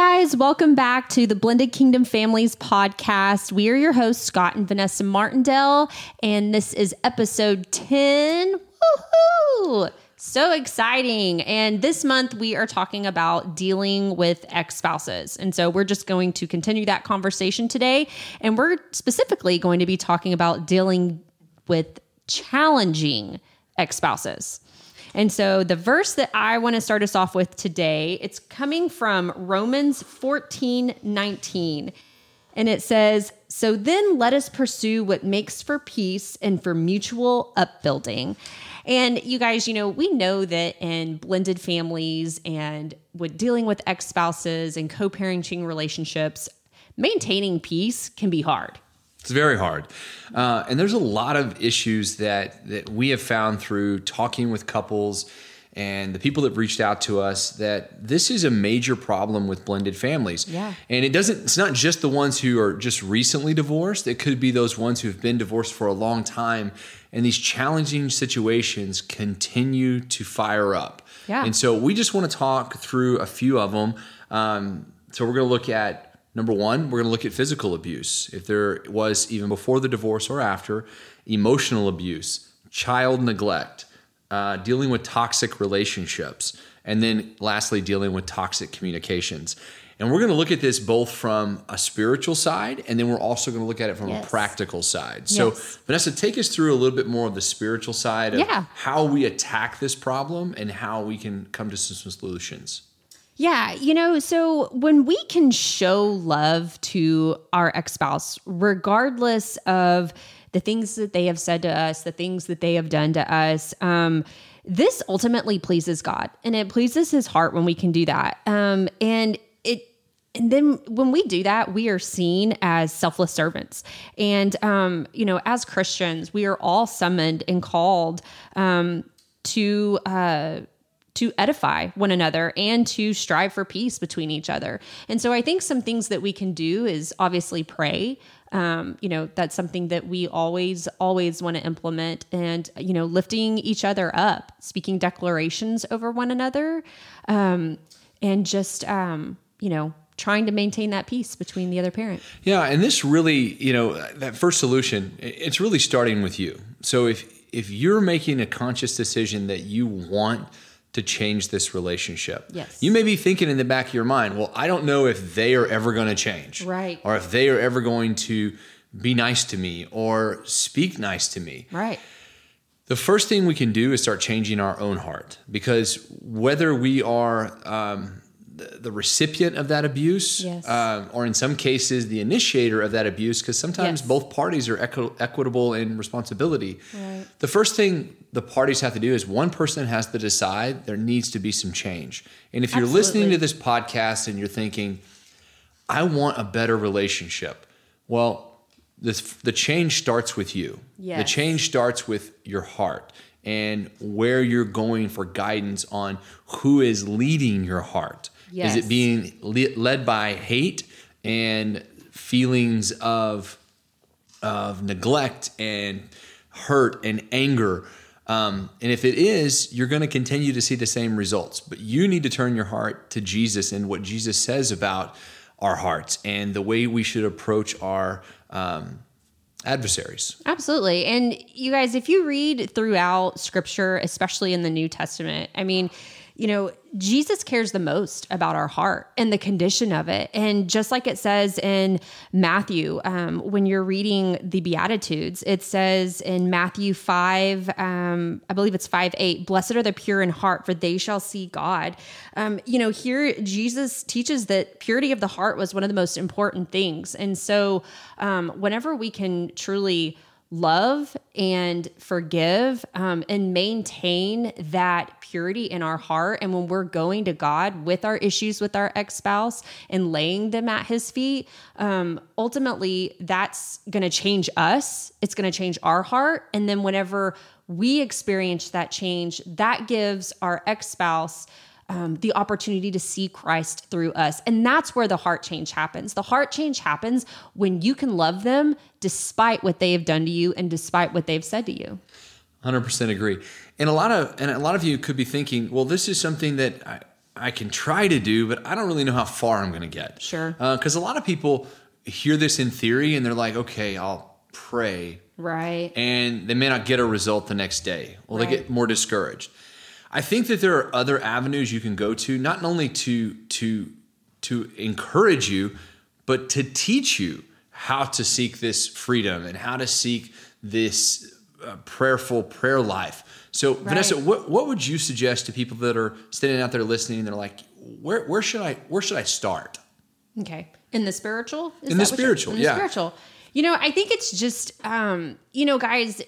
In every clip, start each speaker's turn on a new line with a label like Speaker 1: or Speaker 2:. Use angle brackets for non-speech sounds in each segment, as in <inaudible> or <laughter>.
Speaker 1: guys, welcome back to the Blended Kingdom Families podcast. We are your hosts, Scott and Vanessa Martindale, and this is episode 10. Woohoo! So exciting. And this month we are talking about dealing with ex spouses. And so we're just going to continue that conversation today. And we're specifically going to be talking about dealing with challenging ex spouses. And so the verse that I want to start us off with today, it's coming from Romans 14 19. And it says, So then let us pursue what makes for peace and for mutual upbuilding. And you guys, you know, we know that in blended families and with dealing with ex spouses and co parenting relationships, maintaining peace can be hard.
Speaker 2: It's very hard. Uh, and there's a lot of issues that, that we have found through talking with couples and the people that reached out to us that this is a major problem with blended families.
Speaker 1: Yeah.
Speaker 2: And it doesn't it's not just the ones who are just recently divorced. It could be those ones who've been divorced for a long time and these challenging situations continue to fire up.
Speaker 1: Yeah.
Speaker 2: And so we just want to talk through a few of them. Um, so we're going to look at Number one, we're going to look at physical abuse. If there was, even before the divorce or after, emotional abuse, child neglect, uh, dealing with toxic relationships, and then lastly, dealing with toxic communications. And we're going to look at this both from a spiritual side, and then we're also going to look at it from
Speaker 1: Yes.
Speaker 2: a practical side. So,
Speaker 1: Yes.
Speaker 2: Vanessa, take us through a little bit more of the spiritual side of
Speaker 1: Yeah.
Speaker 2: how we attack this problem and how we can come to some solutions.
Speaker 1: Yeah, you know, so when we can show love to our ex spouse, regardless of the things that they have said to us, the things that they have done to us, um, this ultimately pleases God and it pleases his heart when we can do that. Um, and it, and then when we do that, we are seen as selfless servants. And, um, you know, as Christians, we are all summoned and called um, to, uh, to edify one another and to strive for peace between each other. And so I think some things that we can do is obviously pray. Um, you know, that's something that we always, always want to implement and, you know, lifting each other up, speaking declarations over one another, um, and just, um, you know, trying to maintain that peace between the other parent.
Speaker 2: Yeah, and this really, you know, that first solution, it's really starting with you. So if if you're making a conscious decision that you want to change this relationship,
Speaker 1: Yes.
Speaker 2: you may be thinking in the back of your mind, well, I don't know if they are ever going to change,
Speaker 1: Right.
Speaker 2: Or if they are ever going to be nice to me or speak nice to me.
Speaker 1: Right.
Speaker 2: The first thing we can do is start changing our own heart because whether we are um, the, recipient of that abuse,
Speaker 1: Yes.
Speaker 2: um, or in some cases the initiator of that abuse, because sometimes
Speaker 1: Yes.
Speaker 2: both parties are equi- equitable in responsibility.
Speaker 1: Right.
Speaker 2: The first thing the parties have to do is one person has to decide there needs to be some change. And if you're listening to this podcast and you're thinking, I want a better relationship. Well, this, the change starts with you. The change starts with your heart and where you're going for guidance on who is leading your heart. Is it being le- led by hate and feelings of of neglect and hurt and anger? Um, and if it is, you're going to continue to see the same results. But you need to turn your heart to Jesus and what Jesus says about our hearts and the way we should approach our um, adversaries.
Speaker 1: Absolutely. And you guys, if you read throughout scripture, especially in the New Testament, I mean, you know, Jesus cares the most about our heart and the condition of it. And just like it says in Matthew, um, when you're reading the Beatitudes, it says in Matthew 5, um, I believe it's 5 8, blessed are the pure in heart, for they shall see God. Um, you know, here Jesus teaches that purity of the heart was one of the most important things. And so, um, whenever we can truly love and forgive um, and maintain that purity in our heart. And when we're going to God with our issues with our ex spouse and laying them at his feet, um, ultimately that's going to change us. It's going to change our heart. And then whenever we experience that change, that gives our ex spouse um, the opportunity to see Christ through us. And that's where the heart change happens. The heart change happens when you can love them despite what they have done to you and despite what they've said to you.
Speaker 2: 100% agree. And a lot of and a lot of you could be thinking, well, this is something that I, I can try to do, but I don't really know how far I'm going to get.
Speaker 1: Sure.
Speaker 2: Because a lot of people hear this in theory and they're like, okay, I'll pray,
Speaker 1: Right.
Speaker 2: and they may not get a result the next day. Well, they get more discouraged. I think that there are other avenues you can go to, not only to to to encourage you, but to teach you how to seek this freedom and how to seek this uh, prayerful prayer life. So, Vanessa, what what would you suggest to people that are standing out there listening and they're like, where where should I where should I start?
Speaker 1: Okay. In the spiritual? Is
Speaker 2: In the spiritual,
Speaker 1: in the
Speaker 2: yeah.
Speaker 1: spiritual. You know, I think it's just, um, you know, guys,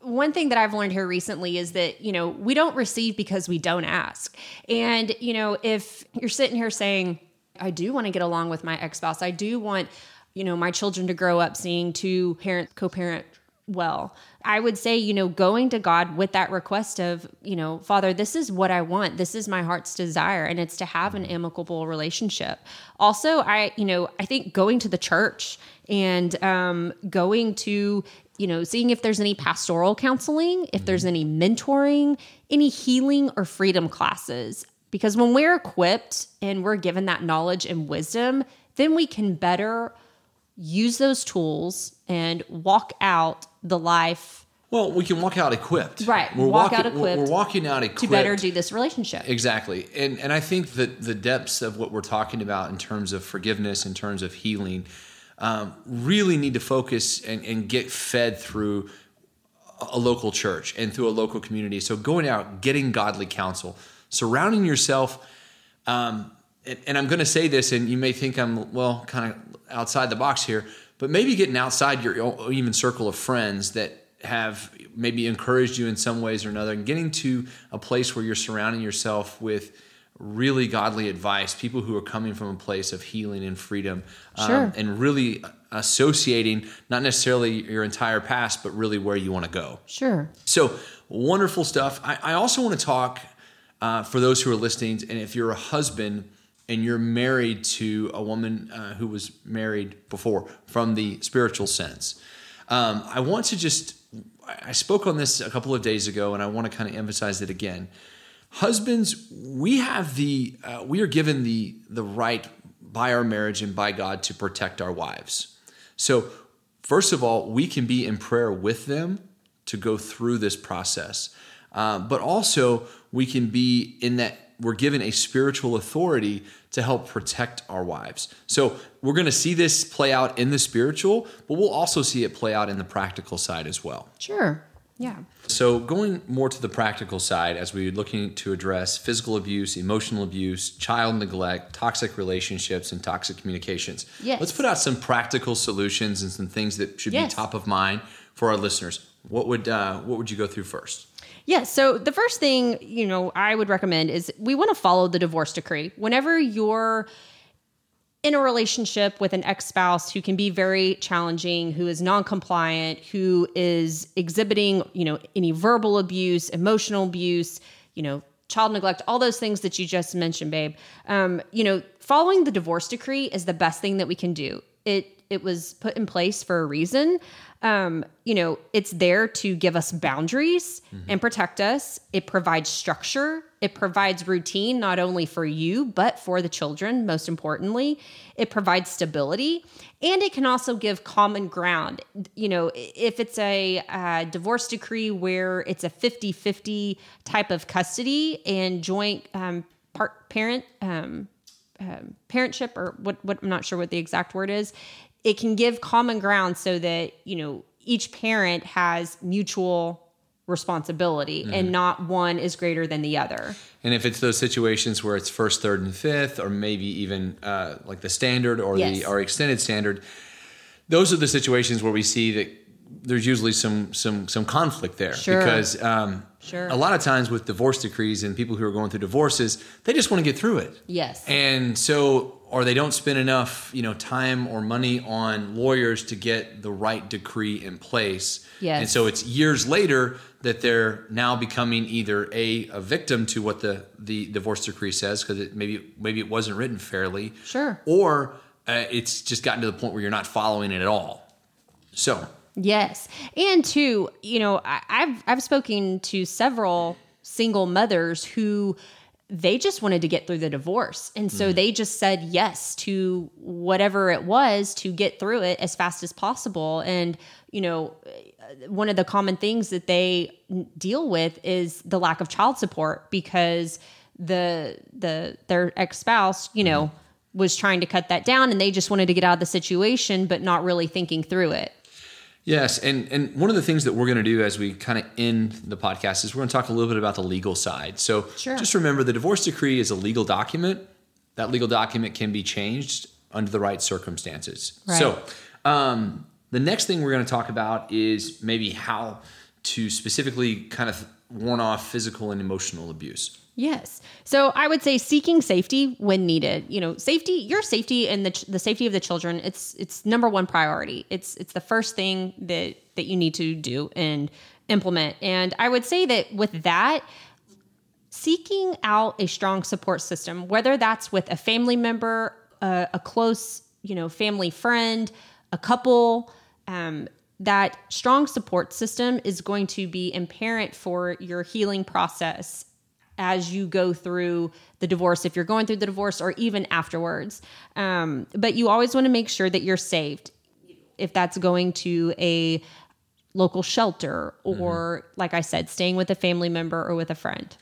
Speaker 1: one thing that I've learned here recently is that, you know, we don't receive because we don't ask. And, you know, if you're sitting here saying, I do want to get along with my ex spouse, I do want, you know, my children to grow up seeing two parent, co parent well. I would say, you know, going to God with that request of, you know, Father, this is what I want. This is my heart's desire, and it's to have an amicable relationship. Also, I, you know, I think going to the church and um, going to, you know, seeing if there's any pastoral counseling, if there's mm-hmm. any mentoring, any healing or freedom classes. Because when we're equipped and we're given that knowledge and wisdom, then we can better use those tools and walk out the life
Speaker 2: Well, we can walk out equipped.
Speaker 1: Right,
Speaker 2: We're
Speaker 1: walk
Speaker 2: walking,
Speaker 1: out equipped
Speaker 2: We're walking out equipped
Speaker 1: to better do this relationship.
Speaker 2: Exactly. And and I think that the depths of what we're talking about in terms of forgiveness, in terms of healing, um, really need to focus and, and get fed through a local church and through a local community. So going out, getting godly counsel, surrounding yourself. Um, and, and I'm going to say this, and you may think I'm well, kind of outside the box here, but maybe getting outside your even circle of friends that have maybe encouraged you in some ways or another, and getting to a place where you're surrounding yourself with really godly advice, people who are coming from a place of healing and freedom, um,
Speaker 1: Sure.
Speaker 2: and really associating not necessarily your entire past, but really where you want to go.
Speaker 1: Sure.
Speaker 2: So wonderful stuff. I, I also want to talk uh, for those who are listening, and if you're a husband and you're married to a woman uh, who was married before from the spiritual sense, um, I want to just, I spoke on this a couple of days ago, and I want to kind of emphasize it again. Husbands, we have the, uh, we are given the the right by our marriage and by God to protect our wives. So, first of all, we can be in prayer with them to go through this process. Uh, but also, we can be in that we're given a spiritual authority to help protect our wives. So, we're going to see this play out in the spiritual, but we'll also see it play out in the practical side as well.
Speaker 1: Sure. Yeah.
Speaker 2: So, going more to the practical side, as we're looking to address physical abuse, emotional abuse, child neglect, toxic relationships, and toxic communications,
Speaker 1: Yes.
Speaker 2: let's put out some practical solutions and some things that should
Speaker 1: Yes.
Speaker 2: be top of mind for our listeners. What would uh, what would you go through first?
Speaker 1: Yeah. So the first thing, you know, I would recommend is we want to follow the divorce decree. Whenever you're in a relationship with an ex-spouse who can be very challenging, who is non-compliant, who is exhibiting, you know, any verbal abuse, emotional abuse, you know, child neglect, all those things that you just mentioned, babe. Um, you know, following the divorce decree is the best thing that we can do. It it was put in place for a reason. Um, you know, it's there to give us boundaries and protect us. It provides structure. It provides routine, not only for you, but for the children, most importantly. It provides stability and it can also give common ground. You know, if it's a uh, divorce decree where it's a 50 50 type of custody and joint um, part parent, um, um, parentship or what, what I'm not sure what the exact word is, it can give common ground so that, you know, each parent has mutual responsibility and not one is greater than the other.
Speaker 2: And if it's those situations where it's first, third, and fifth, or maybe even uh, like the standard or
Speaker 1: Yes.
Speaker 2: the or extended standard, those are the situations where we see that there's usually some some some conflict there
Speaker 1: Sure.
Speaker 2: because um,
Speaker 1: Sure.
Speaker 2: a lot of times with divorce decrees and people who are going through divorces, they just want to get through it.
Speaker 1: Yes.
Speaker 2: And so, or they don't spend enough, you know, time or money on lawyers to get the right decree in place.
Speaker 1: Yes.
Speaker 2: And so it's years later that they're now becoming either a, a victim to what the, the divorce decree says because it maybe maybe it wasn't written fairly.
Speaker 1: Sure.
Speaker 2: Or uh, it's just gotten to the point where you're not following it at all. So
Speaker 1: Yes, and two, you know, I, I've I've spoken to several single mothers who they just wanted to get through the divorce. And
Speaker 2: Mm.
Speaker 1: so they just said yes to whatever it was to get through it as fast as possible. And, you know, one of the common things that they deal with is the lack of child support because the the their ex-spouse, you know, was trying to cut that down and they just wanted to get out of the situation but not really thinking through it.
Speaker 2: Yes, and and one of the things that we're going to do as we kind of end the podcast is we're going to talk a little bit about the legal side. So
Speaker 1: Sure.
Speaker 2: just remember the divorce decree is a legal document. That legal document can be changed under the right circumstances.
Speaker 1: Right.
Speaker 2: So um, the next thing we're going to talk about is maybe how to specifically kind of warn off physical and emotional abuse.
Speaker 1: Yes. So I would say seeking safety when needed. You know, safety, your safety and the, ch- the safety of the children, it's it's number one priority. It's it's the first thing that that you need to do and implement. And I would say that with that, seeking out a strong support system, whether that's with a family member, a, a close, you know, family friend, a couple, um, that strong support system is going to be imparent for your healing process as you go through the divorce, if you're going through the divorce or even afterwards. Um, but you always want to make sure that you're saved. If that's going to a local shelter or, like I said, staying with a family member or with a friend.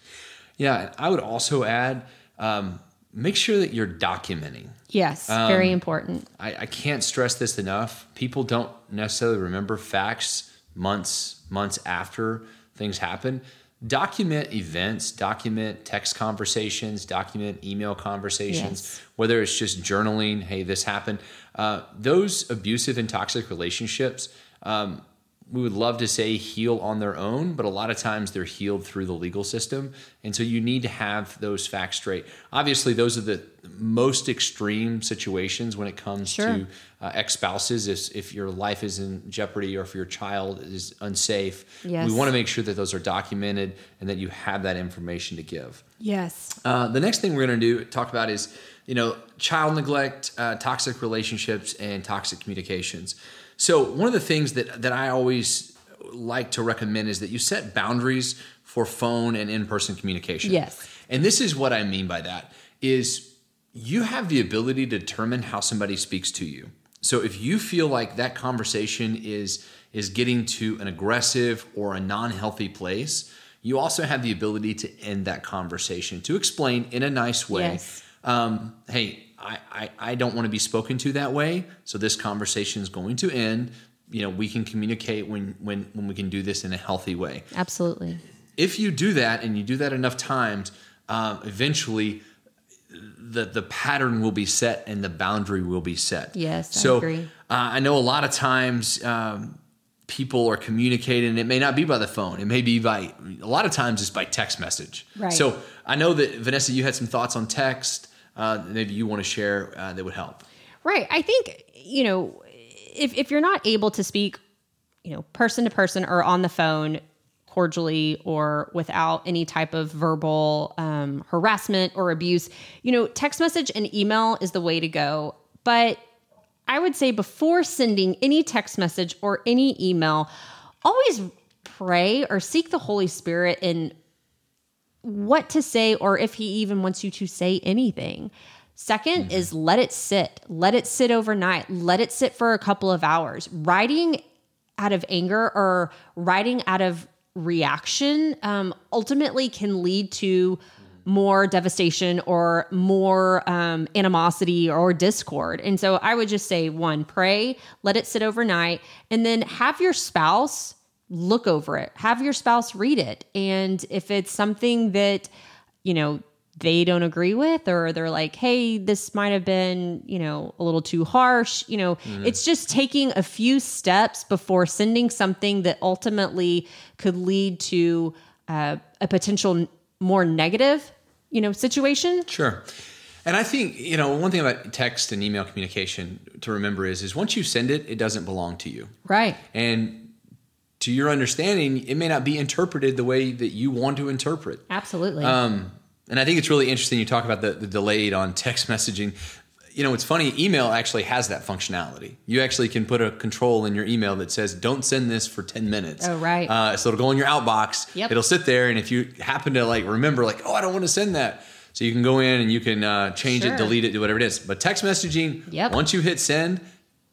Speaker 2: Yeah, I would also add um, make sure that you're documenting.
Speaker 1: Yes, very important.
Speaker 2: I, I can't stress this enough. People don't necessarily remember facts months, months after things happen. Document events, document text conversations, document email conversations,
Speaker 1: Yes.
Speaker 2: whether it's just journaling, hey, this happened. Uh, those abusive and toxic relationships, um, we would love to say heal on their own, but a lot of times they're healed through the legal system. And so you need to have those facts straight. Obviously, those are the most extreme situations when it comes
Speaker 1: Sure.
Speaker 2: to uh, ex spouses. If, if your life is in jeopardy or if your child is unsafe,
Speaker 1: Yes.
Speaker 2: we want to make sure that those are documented and that you have that information to give.
Speaker 1: Yes.
Speaker 2: Uh, the next thing we're going to do talk about is you know child neglect, uh, toxic relationships, and toxic communications. So one of the things that that I always like to recommend is that you set boundaries for phone and in person communication.
Speaker 1: Yes.
Speaker 2: and this is what I mean by that is you have the ability to determine how somebody speaks to you. So if you feel like that conversation is is getting to an aggressive or a non-healthy place, you also have the ability to end that conversation to explain in a nice way.
Speaker 1: Yes.
Speaker 2: Um, hey, I, I, I don't want to be spoken to that way, so this conversation is going to end. You know, we can communicate when when when we can do this in a healthy way
Speaker 1: Absolutely.
Speaker 2: if you do that and you do that enough times, um, eventually the the pattern will be set and the boundary will be set.
Speaker 1: Yes, I
Speaker 2: so,
Speaker 1: agree.
Speaker 2: Uh, I know a lot of times um, people are communicating. and It may not be by the phone. It may be by a lot of times it's by text message.
Speaker 1: Right.
Speaker 2: So I know that Vanessa, you had some thoughts on text. Uh, maybe you want to share uh, that would help.
Speaker 1: Right. I think, you know, if, if you're not able to speak, you know, person to person or on the phone cordially or without any type of verbal um, harassment or abuse, you know, text message and email is the way to go. But I would say before sending any text message or any email, always pray or seek the Holy Spirit in what to say or if he even wants you to say anything. 2nd is let it sit. Let it sit overnight. Let it sit for a couple of hours. Writing out of anger or writing out of reaction um, ultimately can lead to more devastation or more um, animosity or discord. And so I would just say one, pray, let it sit overnight, and then have your spouse look over it. Have your spouse read it. And if it's something that, you know, they don't agree with or they're like, "Hey, this might have been, you know, a little too harsh." You know, it's just taking a few steps before sending something that ultimately could lead to uh, a potential more negative, you know, situation.
Speaker 2: Sure. And I think, you know, one thing about text and email communication to remember is is once you send it, it doesn't belong to you.
Speaker 1: Right.
Speaker 2: And to your understanding, it may not be interpreted the way that you want to interpret.
Speaker 1: Absolutely.
Speaker 2: Um, and I think it's really interesting you talk about the, the delayed on text messaging. You know, it's funny, email actually has that functionality. You actually can put a control in your email that says, don't send this for 10 minutes.
Speaker 1: Oh, right.
Speaker 2: Uh, so it'll go in your outbox.
Speaker 1: Yep.
Speaker 2: It'll sit there. And if you happen to like remember, like, oh, I don't want to send that, So you can go in and you can uh, change
Speaker 1: Sure.
Speaker 2: it, delete it, do whatever it is. But text messaging,
Speaker 1: Yep.
Speaker 2: once you hit send,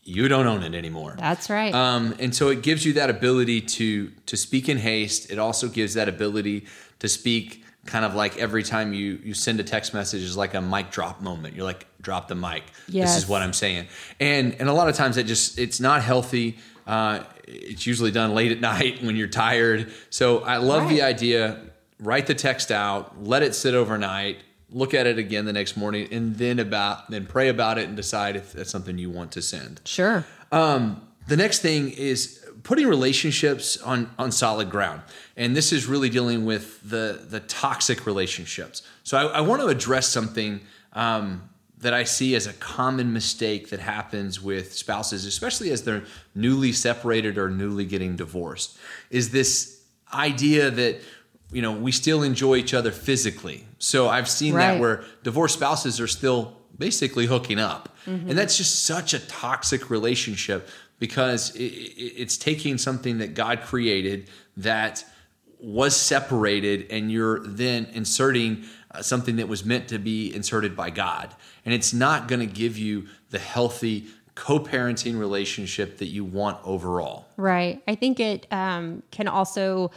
Speaker 2: you don't own it anymore.
Speaker 1: That's right.
Speaker 2: Um, and so it gives you that ability to to speak in haste. It also gives that ability to speak kind of like every time you you send a text message is like a mic drop moment. You're like drop the mic. This is what I'm saying. And and a lot of times it just it's not healthy. Uh, it's usually done late at <laughs> night when you're tired. So I love the idea. Write the text out, let it sit overnight, look at it again the next morning, and then about then pray about it and decide if that's something you want to send.
Speaker 1: sure.
Speaker 2: Um, The next thing is putting relationships on, on solid ground. And this is really dealing with the, the toxic relationships. So I, I want to address something um, that I see as a common mistake that happens with spouses, especially as they're newly separated or newly getting divorced, is this idea that you know we still enjoy each other physically. So I've seen that where divorced spouses are still basically hooking up. And that's just such a toxic relationship because it, it, it's taking something that God created that was separated and you're then inserting uh, something that was meant to be inserted by God. And it's not going to give you the healthy co-parenting relationship that you want overall.
Speaker 1: Right. I think it um, can also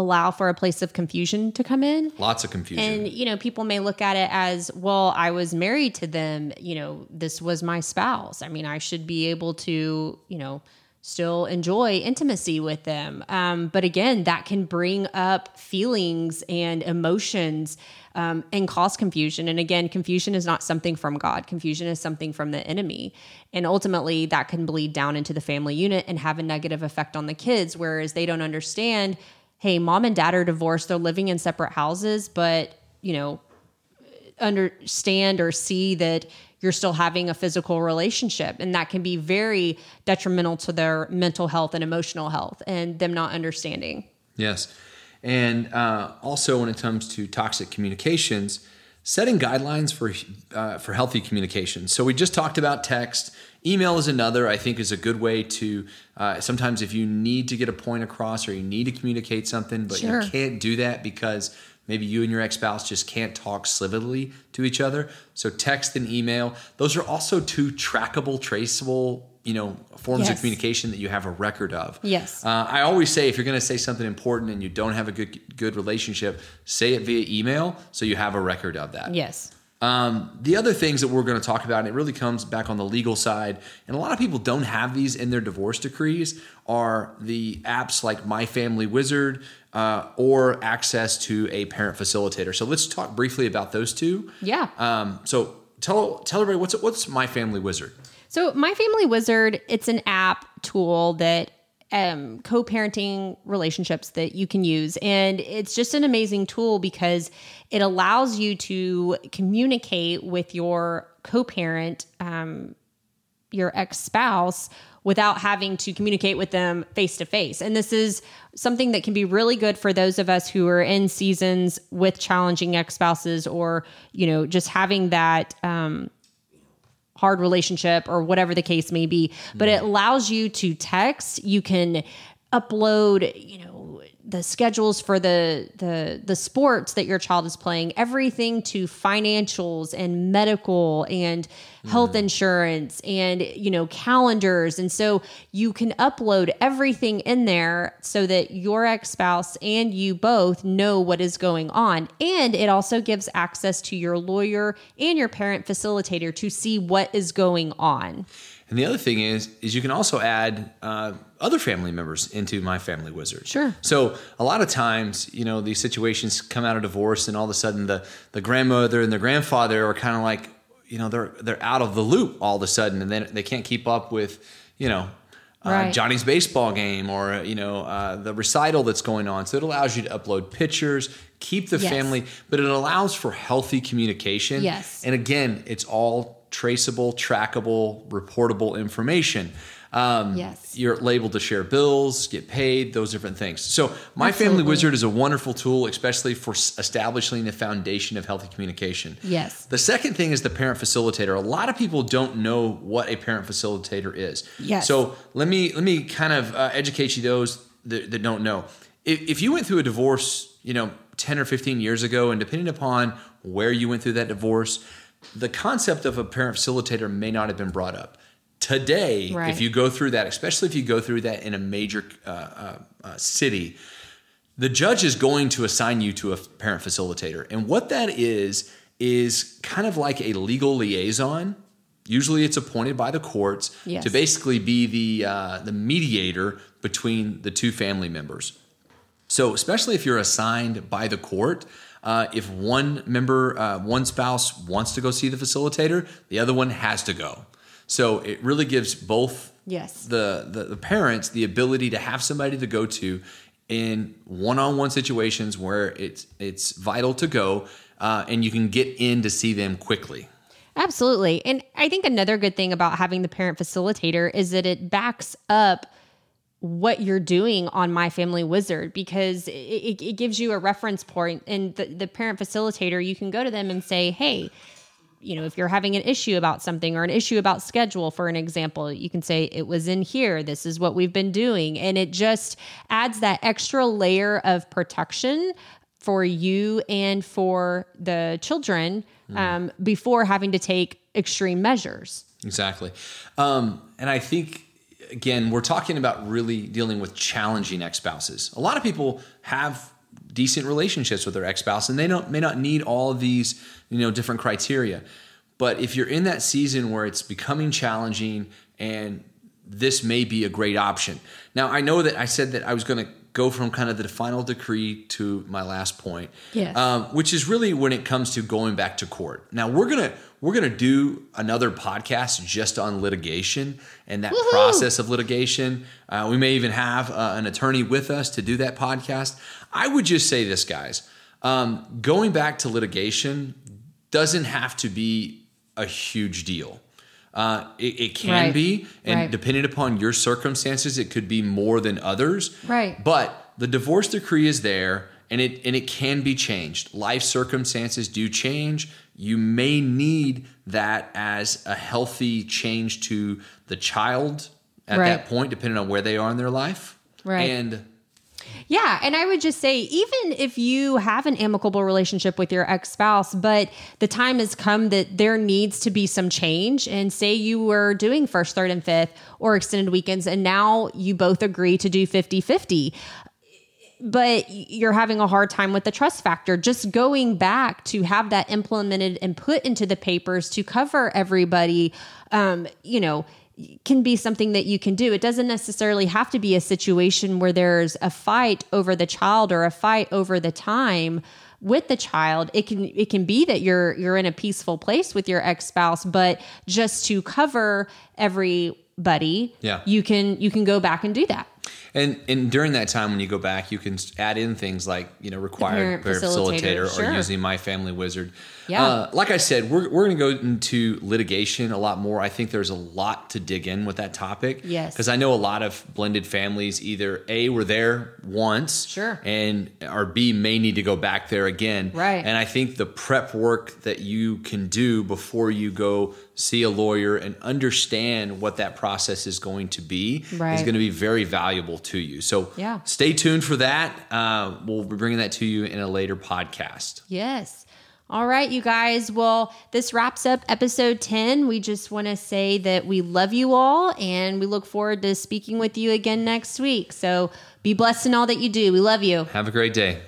Speaker 1: allow for a place of confusion to come in.
Speaker 2: Lots of confusion.
Speaker 1: And, you know, people may look at it as, well, I was married to them. You know, this was my spouse. I mean, I should be able to, you know, still enjoy intimacy with them. Um, but again, that can bring up feelings and emotions um, and cause confusion. And again, confusion is not something from God, confusion is something from the enemy. And ultimately, that can bleed down into the family unit and have a negative effect on the kids, whereas they don't understand hey, mom and dad are divorced, they're living in separate houses, but, you know, understand or see that you're still having a physical relationship and that can be very detrimental to their mental health and emotional health and them not understanding
Speaker 2: Yes. And uh, also, when it comes to toxic communications, setting guidelines for uh, for healthy communication. So we just talked about text. Email is another. I think is a good way to. Uh, sometimes, if you need to get a point across or you need to communicate something, but
Speaker 1: Sure.
Speaker 2: you can't do that because maybe you and your ex spouse just can't talk civilly to each other. So text and email. Those are also two trackable, traceable. You know, forms of communication that you have a record of.
Speaker 1: Yes.
Speaker 2: Uh, I always say if you're going to say something important and you don't have a good good relationship, say it via email so you have a record of that.
Speaker 1: yes
Speaker 2: Um, the other things that we're going to talk about, and it really comes back on the legal side, and a lot of people don't have these in their divorce decrees, are the apps like My Family Wizard uh, or access to a parent facilitator. So let's talk briefly about those two.
Speaker 1: yeah
Speaker 2: Um, so tell tell everybody what's what's My Family Wizard.
Speaker 1: So, My Family Wizard, it's an app tool that um, co-parenting relationships that you can use, and it's just an amazing tool because it allows you to communicate with your co-parent, um, your ex-spouse, without having to communicate with them face to face. And this is something that can be really good for those of us who are in seasons with challenging ex-spouses, or you know, just having that. Um, hard relationship or whatever the case may be but it mm. allows you to text. You can upload you know the schedules for the the the sports that your child is playing everything to financials and medical and health mm. insurance and you know calendars. And so you can upload everything in there so that your ex-spouse and you both know what is going on. And it also gives access to your lawyer and your parent facilitator to see what is going on
Speaker 2: And the other thing is, is you can also add uh, other family members into my family wizard.
Speaker 1: Sure.
Speaker 2: So a lot of times, you know, these situations come out of divorce, and all of a sudden, the the grandmother and the grandfather are kind of like, you know, they're they're out of the loop all of a sudden, and then they can't keep up with, you know. Uh,
Speaker 1: Right.
Speaker 2: Johnny's baseball game, or you know, uh, the recital that's going on. So it allows you to upload pictures, keep the
Speaker 1: Yes.
Speaker 2: family, but it allows for healthy communication.
Speaker 1: Yes.
Speaker 2: And again, it's all traceable, trackable, reportable information. Um,
Speaker 1: Yes.
Speaker 2: You're labeled to share bills, get paid, those different things. So, My Family Wizard is a wonderful tool, especially for establishing the foundation of healthy communication.
Speaker 1: Yes.
Speaker 2: The second thing is the parent facilitator. A lot of people don't know what a parent facilitator is.
Speaker 1: Yes.
Speaker 2: So let me let me kind of uh, educate you those that, that don't know. If, if you went through a divorce, you know, ten or fifteen years ago, and depending upon where you went through that divorce. The concept of a parent facilitator may not have been brought up. Today,
Speaker 1: Right.
Speaker 2: if you go through that, especially if you go through that in a major uh, uh, uh, city, the judge is going to assign you to a parent facilitator. And what that is, is kind of like a legal liaison. Usually it's appointed by the courts
Speaker 1: Yes.
Speaker 2: to basically be the, uh, the mediator between the two family members. So, especially if you're assigned by the court, uh, if one member, uh, one spouse wants to go see the facilitator, the other one has to go. So, it really gives both
Speaker 1: Yes.
Speaker 2: the, the, the parents the ability to have somebody to go to in one-on-one situations where it's it's vital to go, uh, and you can get in to see them quickly.
Speaker 1: Absolutely. And I think another good thing about having the parent facilitator is that it backs up what you're doing on My Family Wizard because it, it, it gives you a reference point. And the, the parent facilitator, you can go to them and say, hey, you know, if you're having an issue about something or an issue about schedule, for an example, you can say, it was in here. This is what we've been doing. And it just adds that extra layer of protection for you and for the children um, before having to take extreme measures.
Speaker 2: Exactly. Um, and I think, again, we're talking about really dealing with challenging ex spouses. A lot of people have decent relationships with their ex spouse and they don't, may not need all these you know, different criteria. But if you're in that season where it's becoming challenging and this may be a great option. Now, I know that I said that I was going to go from kind of the final decree to my last point,
Speaker 1: Yes.
Speaker 2: um, which is really when it comes to going back to court. Now we're gonna we're gonna do another podcast just on litigation and that
Speaker 1: Woohoo!
Speaker 2: process of litigation. Uh, we may even have uh, an attorney with us to do that podcast. I would just say this, guys. Um, going back to litigation doesn't have to be a huge deal. Uh, it, it can
Speaker 1: Right.
Speaker 2: be, and
Speaker 1: Right.
Speaker 2: depending upon your circumstances, it could be more than others.
Speaker 1: Right.
Speaker 2: But the divorce decree is there, and it and it can be changed. Life circumstances do change. You may need that as a healthy change to the child at
Speaker 1: Right.
Speaker 2: that point, depending on where they are in their life.
Speaker 1: Right.
Speaker 2: And
Speaker 1: Yeah, and I would just say, even if you have an amicable relationship with your ex spouse, but the time has come that there needs to be some change, and say you were doing first, third, and fifth or extended weekends, and now you both agree to do 50 50 but you're having a hard time with the trust factor. Just going back to have that implemented and put into the papers to cover everybody, um, you know, can be something that you can do. It doesn't necessarily have to be a situation where there's a fight over the child or a fight over the time with the child it can it can be that you're you're in a peaceful place with your ex-spouse but just to cover everybody
Speaker 2: Yeah.
Speaker 1: you can you can go back and do that
Speaker 2: And and during that time, when you go back, you can add in things like you know required
Speaker 1: parent
Speaker 2: parent facilitator,
Speaker 1: facilitator, sure.
Speaker 2: or using My Family Wizard.
Speaker 1: Yeah.
Speaker 2: Uh, like I said, we're we're going to go into litigation a lot more. I think there's a lot to dig in with that topic.
Speaker 1: Yes.
Speaker 2: Because I know a lot of blended families either a were there once,
Speaker 1: Sure.
Speaker 2: and or b may need to go back there again.
Speaker 1: Right.
Speaker 2: And I think the prep work that you can do before you go see a lawyer and understand what that process is going to be is going to be very valuable to you. So
Speaker 1: Yeah.
Speaker 2: stay tuned for that. Uh, we'll be bringing that to you in a later podcast.
Speaker 1: Yes. All right, you guys. Well, this wraps up episode 10. We just want to say that we love you all and we look forward to speaking with you again next week. So be blessed in all that you do. We love you.
Speaker 2: Have a great day.